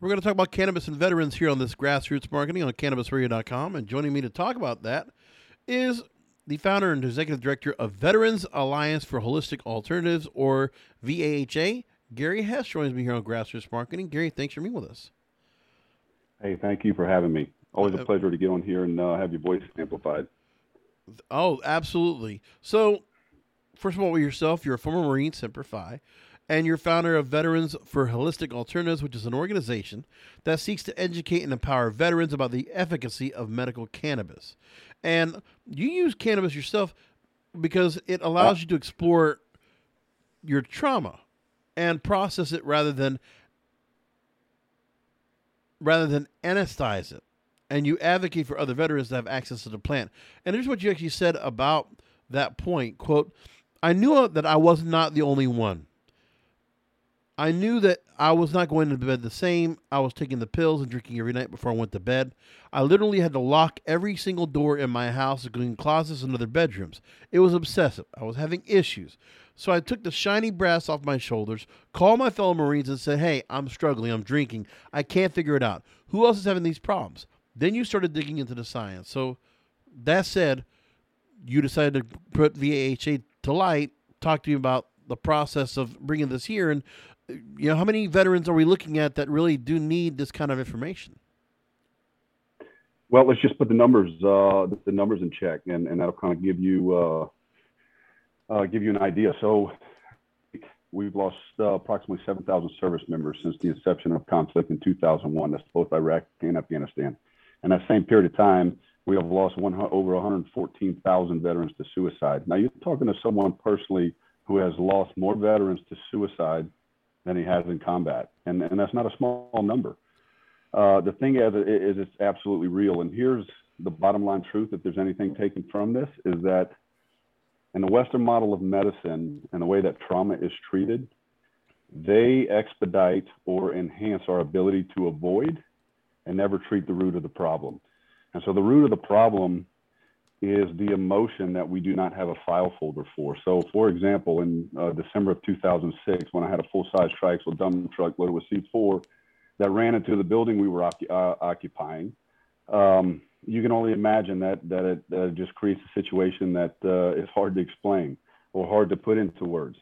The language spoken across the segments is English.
We're going to talk about cannabis and veterans here on this grassroots marketing on cannabisradio.com. And joining me to talk about that is the founder and executive director of Veterans Alliance for Holistic Alternatives, or VAHA. Gary Hess joins me here on Grassroots Marketing. Gary, thanks for being with us. Hey, thank you for having me. Always a uh, pleasure to get on here and uh, have your voice amplified. Oh, absolutely. So, first of all, with yourself, you're a former Marine, Semper Fi, and you're founder of Veterans for Holistic Alternatives, which is an organization that seeks to educate and empower veterans about the efficacy of medical cannabis. And you use cannabis yourself because it allows you to explore your trauma and process it rather than rather than anesthetize it. And you advocate for other veterans to have access to the plant. And here's what you actually said about that point. Quote, I knew that I was not the only one. I knew that I was not going to bed the same. I was taking the pills and drinking every night before I went to bed. I literally had to lock every single door in my house, including closets and other bedrooms. It was obsessive. I was having issues. So I took the shiny brass off my shoulders, called my fellow Marines, and said, Hey, I'm struggling. I'm drinking. I can't figure it out. Who else is having these problems? Then you started digging into the science. So that said, you decided to put VAHA to light. Talk to me about the process of bringing this here and you know, how many veterans are we looking at that really do need this kind of information? Well, let's just put the numbers uh, the numbers in check, and, and that'll kind of give you uh, uh, give you an idea. So we've lost uh, approximately 7,000 service members since the inception of conflict in 2001. That's both Iraq and Afghanistan. And that same period of time, we have lost one, over 114,000 veterans to suicide. Now, you're talking to someone personally who has lost more veterans to suicide than he has in combat, and and that's not a small number. Uh, the thing is, is it's absolutely real. And here's the bottom line truth: if there's anything taken from this, is that in the Western model of medicine and the way that trauma is treated, they expedite or enhance our ability to avoid and never treat the root of the problem. And so the root of the problem is the emotion that we do not have a file folder for. So, for example, in uh, December of 2006, when I had a full-size triaxle dump truck loaded with C4 that ran into the building we were uh, occupying, um, you can only imagine that that it, that it just creates a situation that uh, is hard to explain or hard to put into words.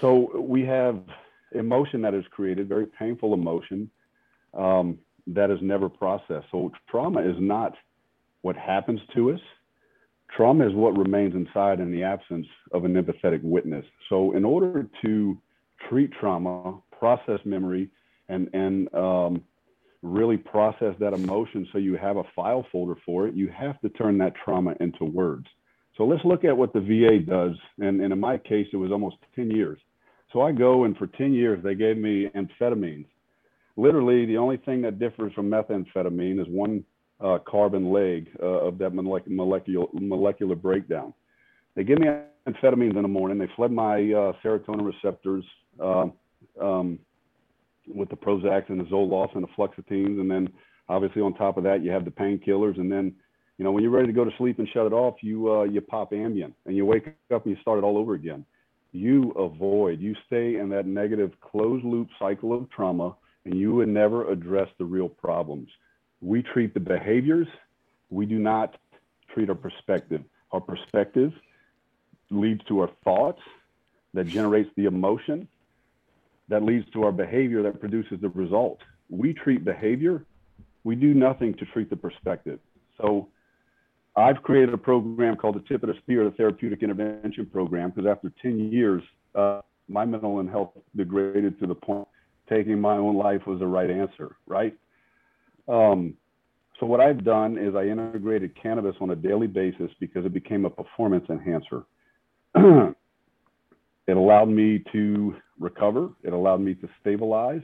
So we have emotion that is created, very painful emotion um, that is never processed. So trauma is not what happens to us. Trauma is what remains inside in the absence of an empathetic witness. So, in order to treat trauma, process memory, and and um, really process that emotion, so you have a file folder for it, you have to turn that trauma into words. So let's look at what the VA does. And, and in my case, it was almost 10 years. So I go and for 10 years, they gave me amphetamines. Literally, the only thing that differs from methamphetamine is one uh, carbon leg uh, of that molecular molecular breakdown. They give me amphetamines in the morning. They flood my uh, serotonin receptors um, um, with the Prozac and the Zoloft and the fluoxetines, and then obviously on top of that you have the painkillers, and then you know when you're ready to go to sleep and shut it off, you uh, you pop Ambien, and you wake up and you start it all over again. You avoid, you stay in that negative closed loop cycle of trauma, and you would never address the real problems we treat the behaviors. We do not treat our perspective. Our perspective leads to our thoughts that generates the emotion that leads to our behavior that produces the result. We treat behavior. We do nothing to treat the perspective. So I've created a program called the Tip of the Spear, the Therapeutic Intervention Program, because after 10 years, uh, my mental and health degraded to the point taking my own life was the right answer, right? Um, so what I've done is I integrated cannabis on a daily basis because it became a performance enhancer. it allowed me to recover. It allowed me to stabilize.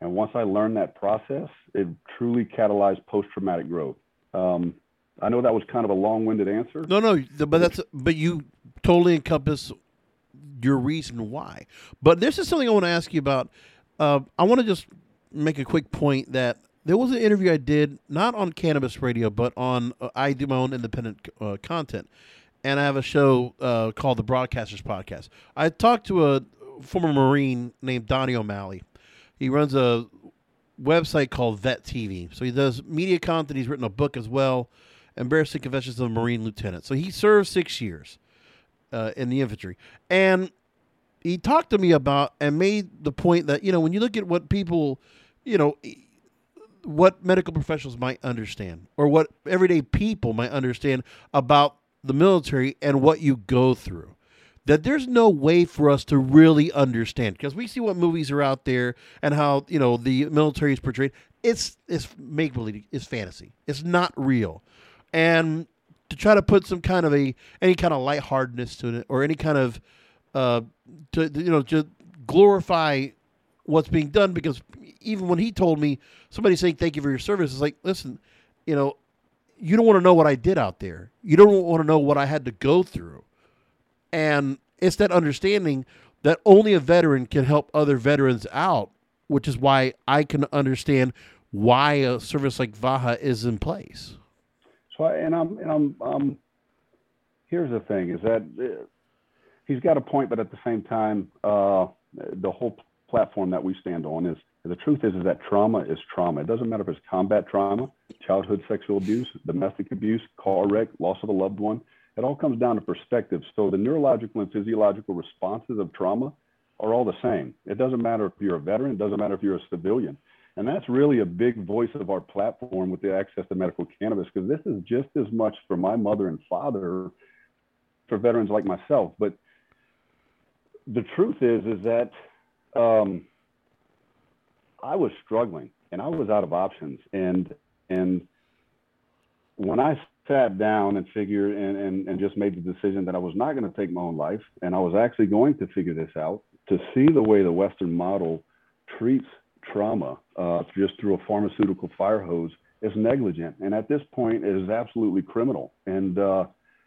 And once I learned that process, it truly catalyzed post-traumatic growth. Um, I know that was kind of a long-winded answer. No, no, but that's but you totally encompass your reason why. But this is something I want to ask you about. Uh, I want to just make a quick point that there was an interview I did not on cannabis radio, but on uh, I do my own independent uh, content, and I have a show uh, called the Broadcasters Podcast. I talked to a former Marine named Donny O'Malley. He runs a website called Vet TV, so he does media content. He's written a book as well, Embarrassing Confessions of a Marine Lieutenant. So he served six years uh, in the infantry, and he talked to me about and made the point that you know when you look at what people, you know what medical professionals might understand or what everyday people might understand about the military and what you go through. That there's no way for us to really understand because we see what movies are out there and how you know the military is portrayed. It's it's make believe it's fantasy. It's not real. And to try to put some kind of a any kind of lightheartedness to it or any kind of uh to you know to glorify what's being done because even when he told me somebody saying thank you for your service is like listen you know you don't want to know what i did out there. You don't want to know what i had to go through. And it's that understanding that only a veteran can help other veterans out which is why i can understand why a service like vaha is in place. So and i'm and i'm um here's the thing is that uh, he's got a point but at the same time uh the whole platform that we stand on is the truth is is that trauma is trauma. It doesn't matter if it's combat trauma, childhood sexual abuse, domestic abuse, car wreck, loss of a loved one. It all comes down to perspective. So the neurological and physiological responses of trauma are all the same. It doesn't matter if you're a veteran, it doesn't matter if you're a civilian. And that's really a big voice of our platform with the access to medical cannabis, because this is just as much for my mother and father, for veterans like myself. But the truth is, is that um, I was struggling and I was out of options. And and when I sat down and figured and, and, and just made the decision that I was not going to take my own life and I was actually going to figure this out, to see the way the Western model treats trauma uh, just through a pharmaceutical fire hose is negligent. And at this point, it is absolutely criminal. And, uh,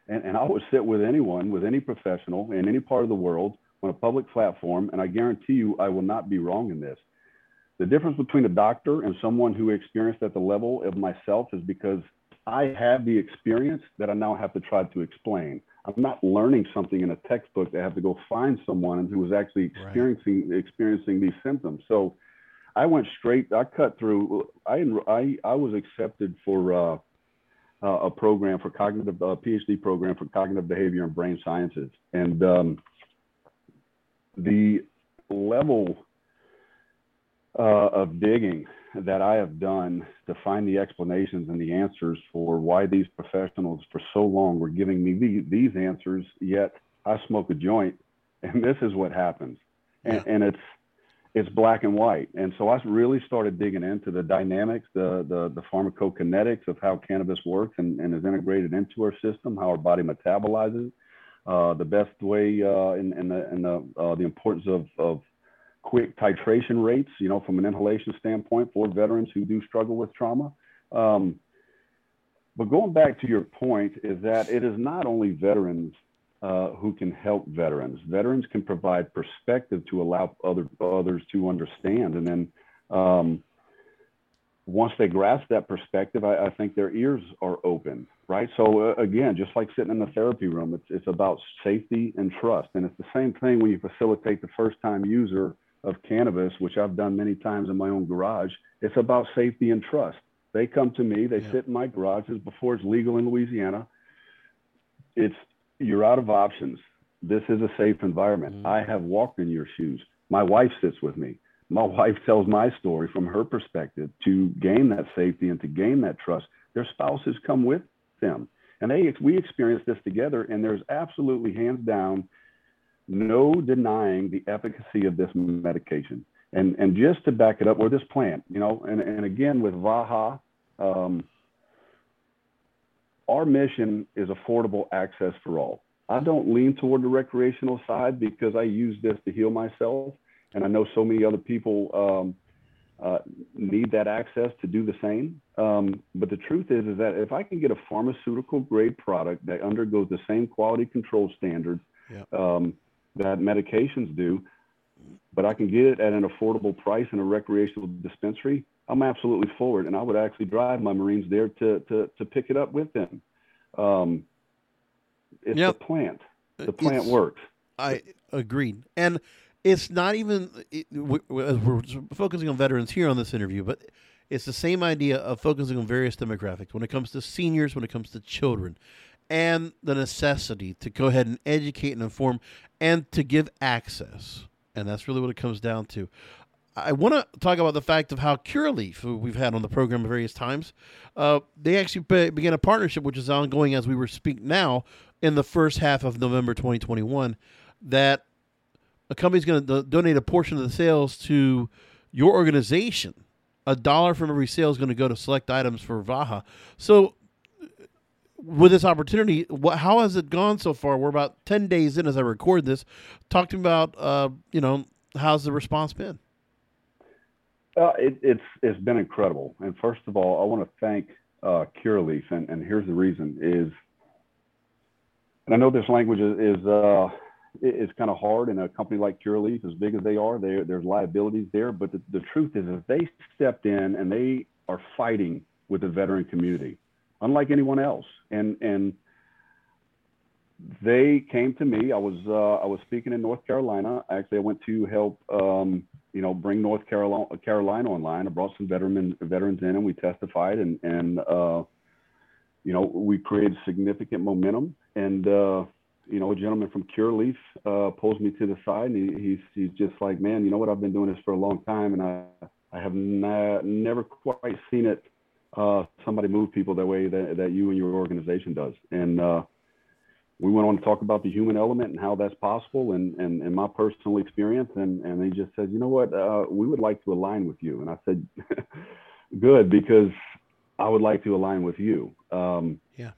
and, and I would sit with anyone, with any professional in any part of the world on a public platform, and I guarantee you I will not be wrong in this. The difference between a doctor and someone who experienced at the level of myself is because I have the experience that I now have to try to explain. I'm not learning something in a textbook. I have to go find someone who was actually experiencing right. experiencing these symptoms. So I went straight. I cut through. I I, I was accepted for uh, uh, a program for cognitive uh, PhD program for cognitive behavior and brain sciences, and um, the level uh, of digging that I have done to find the explanations and the answers for why these professionals for so long were giving me the, these answers, yet I smoke a joint and this is what happens. And, yeah. and it's it's black and white. And so I really started digging into the dynamics, the the, the pharmacokinetics of how cannabis works and, and is integrated into our system, how our body metabolizes, uh, the best way uh, and, and the, and the, uh, the importance of, of quick titration rates, you know, from an inhalation standpoint for veterans who do struggle with trauma. Um, but going back to your point is that it is not only veterans uh, who can help veterans. Veterans can provide perspective to allow other others to understand, and then um, once they grasp that perspective, I, I, think their ears are open, right? So uh, again, just like sitting in the therapy room, it's it's about safety and trust, and it's the same thing when you facilitate the first time user of cannabis, which I've done many times in my own garage. It's about safety and trust. They come to me, they yeah. sit in my garages before it's legal in Louisiana. It's you're out of options. This is a safe environment. Mm-hmm. I have walked in your shoes. My wife sits with me. My wife tells my story from her perspective to gain that safety and to gain that trust. Their spouses come with them. And they, we experience this together, and there's absolutely hands down no denying the efficacy of this medication. And, and just to back it up, or this plant, you know, and, and again with Vaha, um, our mission is affordable access for all. I don't lean toward the recreational side because I use this to heal myself. And I know so many other people um, uh, need that access to do the same. Um, but the truth is, is that if I can get a pharmaceutical grade product that undergoes the same quality control standards Yeah. um, that medications do, but I can get it at an affordable price in a recreational dispensary, I'm absolutely forward. And I would actually drive my Marines there to to to pick it up with them. Um, it's Yep. the plant. The plant It's- works. I agreed, and it's not even it, we, as we're focusing on veterans here on this interview, but it's the same idea of focusing on various demographics when it comes to seniors, when it comes to children, and the necessity to go ahead and educate and inform, and to give access, and that's really what it comes down to. I want to talk about the fact of how Curaleaf, who we've had on the program various times, uh, they actually be- began a partnership which is ongoing as we were speak now in the first half of November 2021. That a company's going to do- donate a portion of the sales to your organization. A dollar from every sale is going to go to select items for Vaha. So, with this opportunity, what, how has it gone so far? We're about ten days in as I record this. Talk to me about, uh, you know, how's the response been? Uh, it, it's it's been incredible. And first of all, I want to thank uh, Curaleaf, and, and here's the reason: is and I know this language is is, uh, i- is kind of hard in a company like Curaleaf, as big as they are. There there's liabilities there, but the, the truth is, if they stepped in and they are fighting with the veteran community, unlike anyone else, and and they came to me. I was uh, I was speaking in North Carolina. Actually, I went to help um, you know bring North Carolina Carolina online. I brought some veteran veterans in, and we testified, and and uh, you know we created significant momentum. And uh, you know, a gentleman from Curaleaf uh, pulls me to the side, and he, he's he's just like, man, you know what? I've been doing this for a long time, and I I have na- never quite seen it. Uh, somebody move people that way that, that you and your organization does, and uh, we went on to talk about the human element and how that's possible and, and, and my personal experience. And, and they just said, you know what, uh, we would like to align with you. And I said, good, because I would like to align with you. Um, Yeah.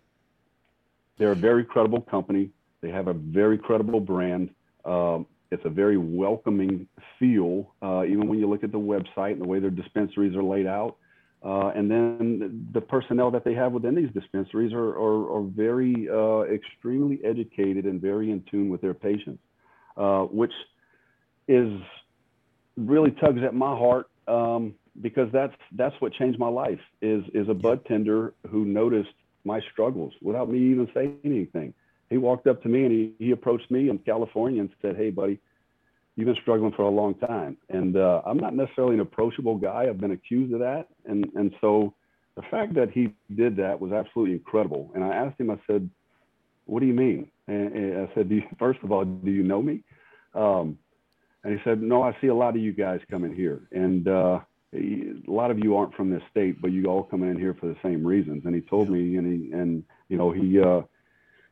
They're a very credible company. They have a very credible brand. Um, it's a very welcoming feel, uh, even when you look at the website and the way their dispensaries are laid out. Uh, and then the personnel that they have within these dispensaries are, are, are very uh, extremely educated and very in tune with their patients, uh, which is really tugs at my heart um, because that's that's what changed my life is is a bud tender who noticed my struggles without me even saying anything. He walked up to me and he, he approached me in California and said, "Hey, buddy, you've been struggling for a long time. And uh, I'm not necessarily an approachable guy. I've been accused of that. And, and so the fact that he did that was absolutely incredible. And I asked him, I said, what do you mean? And, and I said, do you, first of all, do you know me? Um, and he said, no, I see a lot of you guys coming here. And uh, a lot of you aren't from this state, but you all come in here for the same reasons. And he told me, and he, and, you know, he, uh,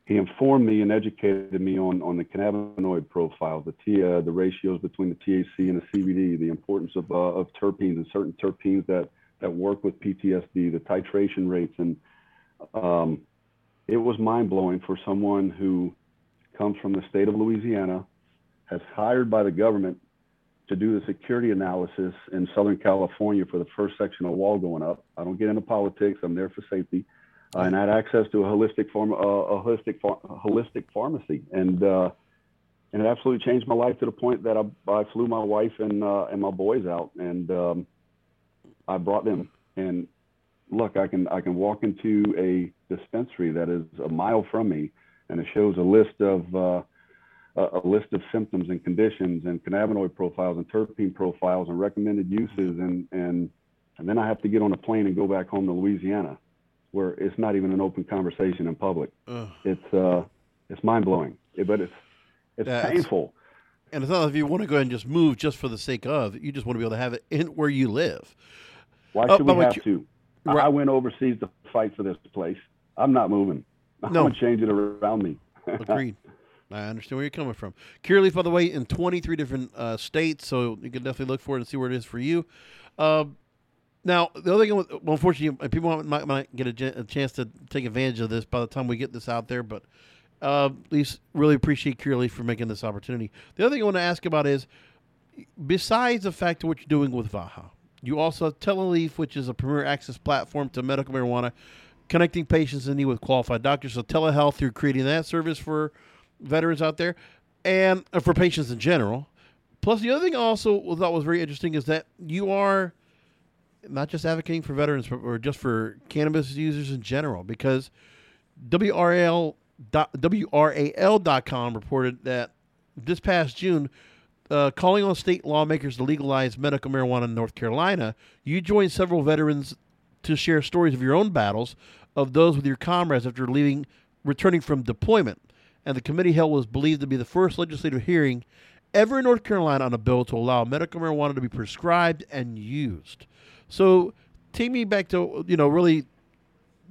he informed me and educated me on, on the cannabinoid profile, the T, uh, the ratios between the THC and the CBD, the importance of, uh, of terpenes and certain terpenes that, that work with PTSD, the titration rates. And um, it was mind blowing for someone who comes from the state of Louisiana, has hired by the government to do the security analysis in Southern California for the first section of wall going up. I don't get into politics. I'm there for safety uh, and I had access to a holistic form, uh, a holistic, phar- holistic pharmacy, and uh, and it absolutely changed my life to the point that I, I flew my wife and uh, and my boys out, and um, I brought them. And look, I can I can walk into a dispensary that is a mile from me, and it shows a list of uh, a list of symptoms and conditions and cannabinoid profiles and terpene profiles and recommended uses, and and and then I have to get on a plane and go back home to Louisiana where it's not even an open conversation in public. Ugh. It's uh, it's mind blowing, but it's it's it's- painful. And it's not if you want to go ahead and just move just for the sake of. You just want to be able to have it in where you live. Why Oh, should but we have you- to? I- Right. I went overseas to fight for this place. I'm not moving. I'm No. gonna change it around me. Agreed. I understand where you're coming from. Curaleaf, by the way, in 23 different uh, states, so you can definitely look for it and see where it is for you. Uh, now, the other thing, with- well, unfortunately, people might, might get a, a chance to take advantage of this by the time we get this out there, but uh, at least really appreciate Curaleaf for making this opportunity. The other thing I want to ask about is, besides the fact of what you're doing with Vaha, You also have Teleleaf, which is a premier access platform to medical marijuana, connecting patients in need with qualified doctors. So telehealth, you're creating that service for veterans out there and uh, for patients in general. Plus, the other thing I also thought was very interesting is that you are not just advocating for veterans, but or just for cannabis users in general, because WRAL WRAL.com reported that this past June, uh, calling on state lawmakers to legalize medical marijuana in North Carolina, you joined several veterans to share stories of your own battles of those with your comrades after leaving, returning from deployment. And the committee held was believed to be the first legislative hearing ever in North Carolina on a bill to allow medical marijuana to be prescribed and used. So, take me back to you know really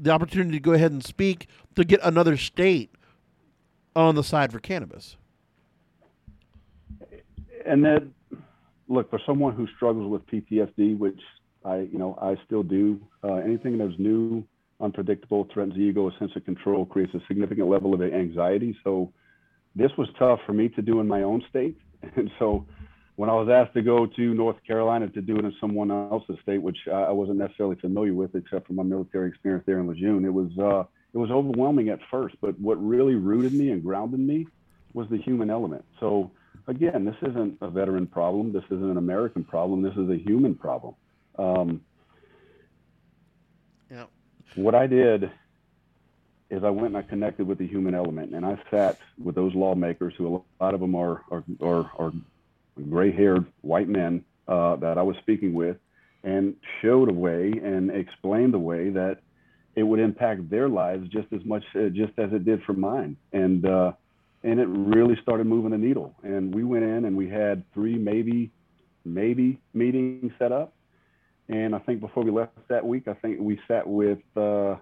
the opportunity to go ahead and speak to get another state on the side for cannabis. And then, look for someone who struggles with PTSD, which I, you know, I still do. Uh, anything that's new, unpredictable, threatens the ego, a sense of control, creates a significant level of anxiety. So, this was tough for me to do in my own state, and so when I was asked to go to North Carolina to do it in someone else's state, which I wasn't necessarily familiar with, except for my military experience there in Lejeune, it was uh, it was overwhelming at first. But what really rooted me and grounded me was the human element. So again, this isn't a veteran problem. This isn't an American problem. This is a human problem. Um, yeah. What I did is I went and I connected with the human element, and I sat with those lawmakers, who a lot of them are are, are, are gray-haired white men uh, that I was speaking with, and showed a way and explained the way that it would impact their lives just as much uh, just as it did for mine. And uh, and it really started moving the needle. And we went in and we had three maybe maybe meetings set up. And I think before we left that week I think we sat with uh,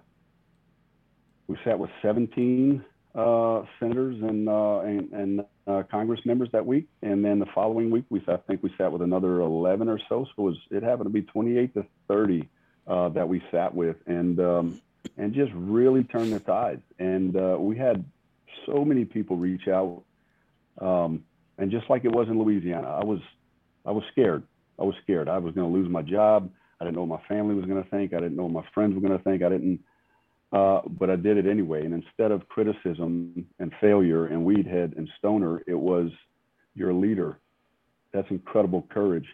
we sat with 17 uh, senators and uh, and, and uh, Congress members that week, and then the following week we I think we sat with another 11 or so. So it, was, it happened to be 28 to 30 uh, that we sat with, and um, and just really turned the tides. And uh, we had so many people reach out, um, and just like it was in Louisiana, I was I was scared. I was scared. I was going to lose my job. I didn't know what my family was going to think. I didn't know what my friends were going to think. I didn't uh, but I did it anyway. And instead of criticism and failure and weedhead and stoner, it was you're a leader. That's incredible courage.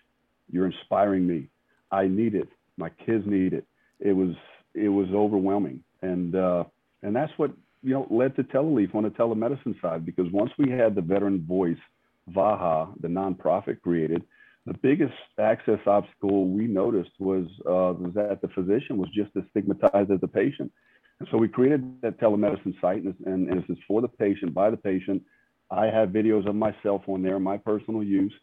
You're inspiring me. I need it. My kids need it. It was it was overwhelming, and uh, and that's what you know led to Teleleaf on the telemedicine side because once we had the veteran voice, VAHA, the nonprofit created, the biggest access obstacle we noticed was uh, was that the physician was just as stigmatized as the patient. So we created that telemedicine site, and, and, and this is for the patient, by the patient. I have videos of myself on there, my personal use,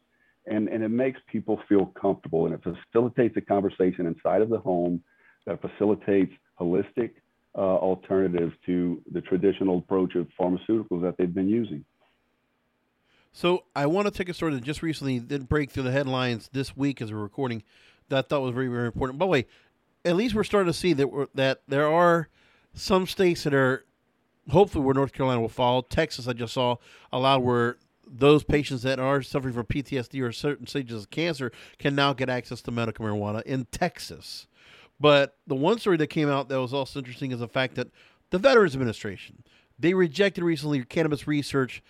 and, and it makes people feel comfortable, and it facilitates a conversation inside of the home that facilitates holistic uh, alternatives to the traditional approach of pharmaceuticals that they've been using. So I want to take a story that just recently did break through the headlines this week as we're recording that I thought was very, very important. By the way, at least we're starting to see that that there are – some states that are hopefully where North Carolina will follow. Texas, I just saw allowed where those patients that are suffering from PTSD or certain stages of cancer can now get access to medical marijuana in Texas. But the one story that came out that was also interesting is the fact that the Veterans Administration they rejected recently cannabis research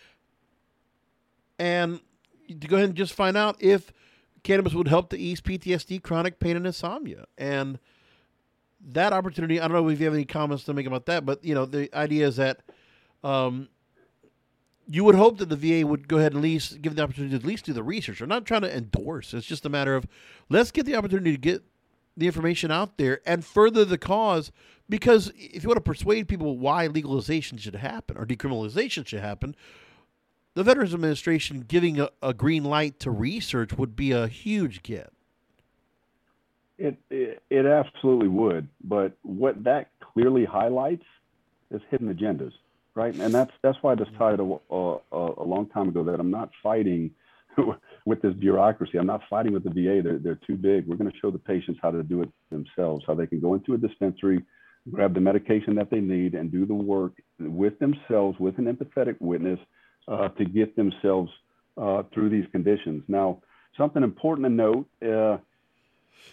and to go ahead and just find out if cannabis would help to ease PTSD, chronic pain, and insomnia. And that opportunity, I don't know if you have any comments to make about that, but you know, the idea is that um, you would hope that the VA would go ahead and at least give the opportunity to at least do the research. They're not trying to endorse. It's just a matter of let's get the opportunity to get the information out there and further the cause. Because if you want to persuade people why legalization should happen or decriminalization should happen, the Veterans Administration giving a, a green light to research would be a huge get. It, it, it absolutely would, but what that clearly highlights is hidden agendas, right? And that's that's why I decided a, a, a long time ago that I'm not fighting with this bureaucracy. I'm not fighting with the VA. They're they're too big. We're going to show the patients how to do it themselves, how they can go into a dispensary, grab the medication that they need, and do the work with themselves, with an empathetic witness, uh, to get themselves uh, through these conditions. Now, something important to note. Uh,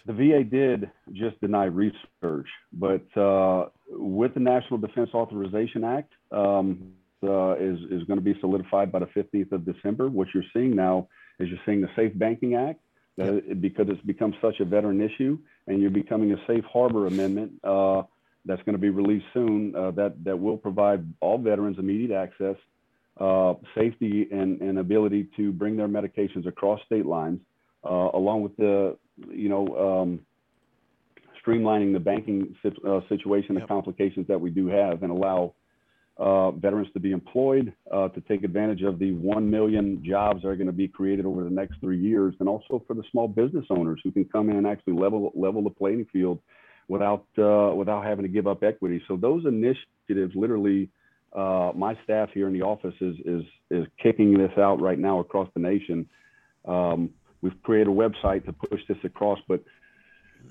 The VA did just deny research, but uh, with the National Defense Authorization Act, um, uh, is is going to be solidified by the 15th of December. What you're seeing now is you're seeing the Safe Banking Act, it, because it's become such a veteran issue, and you're becoming a safe harbor amendment uh, that's going to be released soon. Uh, that that will provide all veterans immediate access, uh, safety, and and ability to bring their medications across state lines, uh, along with the you know. Um, streamlining the banking uh, situation, yep. the complications that we do have, and allow uh, veterans to be employed, uh, to take advantage of the 1 million jobs that are going to be created over the next three years, and also for the small business owners who can come in and actually level, level the playing field without, uh, without having to give up equity. So those initiatives literally, uh, my staff here in the office is, is, is kicking this out right now across the nation. Um, we've created a website to push this across, but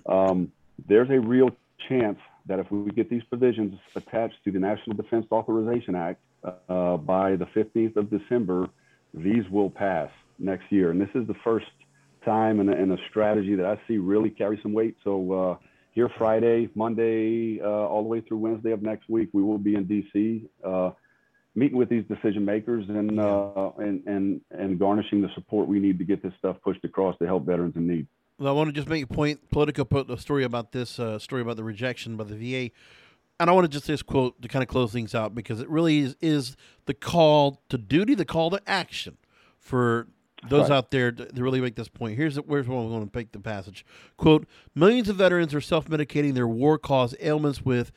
um, there's a real chance that if we get these provisions attached to the National Defense Authorization Act uh, by the 15th of December, these will pass next year. And this is the first time and a, strategy that I see really carry some weight. So uh, here Friday, Monday, uh, all the way through Wednesday of next week, we will be in D.C. Meeting with these decision makers and, uh, and and and garnishing the support we need to get this stuff pushed across to help veterans in need. Well, I want to just make a point. Politico put a story about this uh, story about the rejection by the VA, and I want to just this quote to kind of close things out because it really is, is the call to duty, the call to action for those right. out there to, to, really make this point. Here's where's where I'm going to pick the passage. Quote: Millions of veterans are self-medicating their war-caused ailments with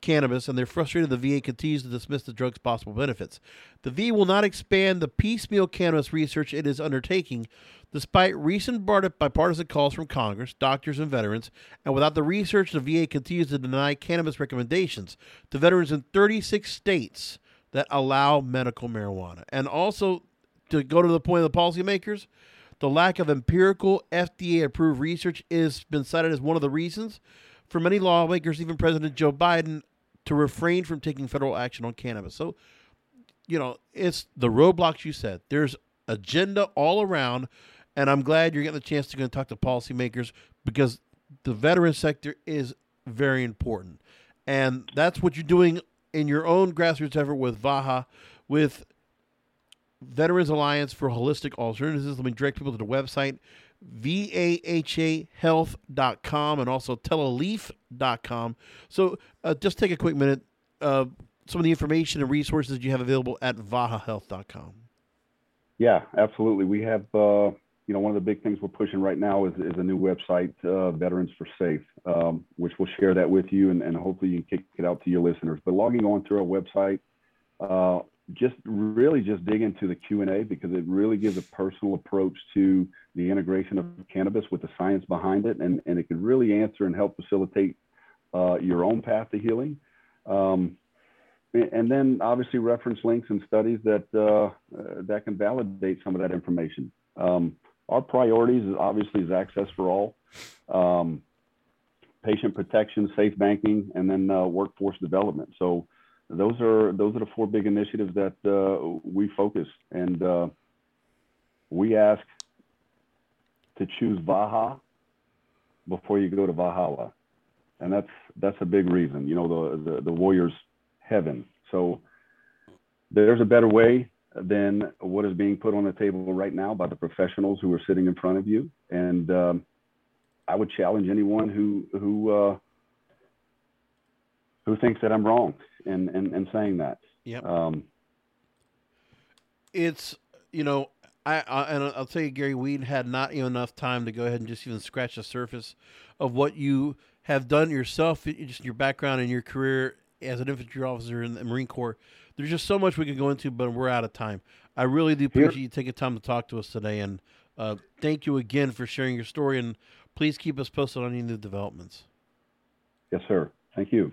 cannabis, and they're frustrated the VA continues to dismiss the drug's possible benefits. The VA will not expand the piecemeal cannabis research it is undertaking, despite recent bipartisan calls from Congress, doctors, and veterans. And without the research, the VA continues to deny cannabis recommendations to veterans in 36 states that allow medical marijuana. And also, to go to the point of the policymakers, the lack of empirical FDA approved research has been cited as one of the reasons for many lawmakers, even President Joe Biden, to refrain from taking federal action on cannabis. So, you know, it's the roadblocks you said. There's agenda all around, and I'm glad you're getting the chance to go and talk to policymakers because the veteran sector is very important. And that's what you're doing in your own grassroots effort with VAHA, with Veterans Alliance for Holistic Alternatives. Let me direct people to the website, vahahealth.com and also teleleaf.com. So uh, just take a quick minute. Uh, some of the information and resources you have available at vahahealth.com. Yeah, absolutely. We have, uh, you know, one of the big things we're pushing right now is, is a new website, uh, Veterans for Safe, um, which we'll share that with you and, and hopefully you can kick it out to your listeners. But logging on to our website, uh, just really just dig into the q&a because it really gives a personal approach to the integration of cannabis with the science behind it. And, and it can really answer and help facilitate uh, your own path to healing. Um, and then obviously reference links and studies that uh, uh, that can validate some of that information. Um, our priorities is obviously is access for all. Um, patient protection safe banking and then uh, workforce development. So those are those are the four big initiatives that uh, we focus and uh, we ask to choose Vaha before you go to Valhalla, and that's that's a big reason. You know the the, the Warriors heaven. So there's a better way than what is being put on the table right now by the professionals who are sitting in front of you, and um, I would challenge anyone who who uh, who thinks that I'm wrong in, in, in saying that. Yep. Um, it's, you know, I, I, and I'll tell you, Gary Weed had not even enough time to go ahead and just even scratch the surface of what you have done yourself, just your background and your career as an infantry officer in the Marine Corps. There's just so much we could go into, but we're out of time. I really do appreciate Here. you taking time to talk to us today, and uh, thank you again for sharing your story. And please keep us posted on any new developments. Yes, sir. Thank you.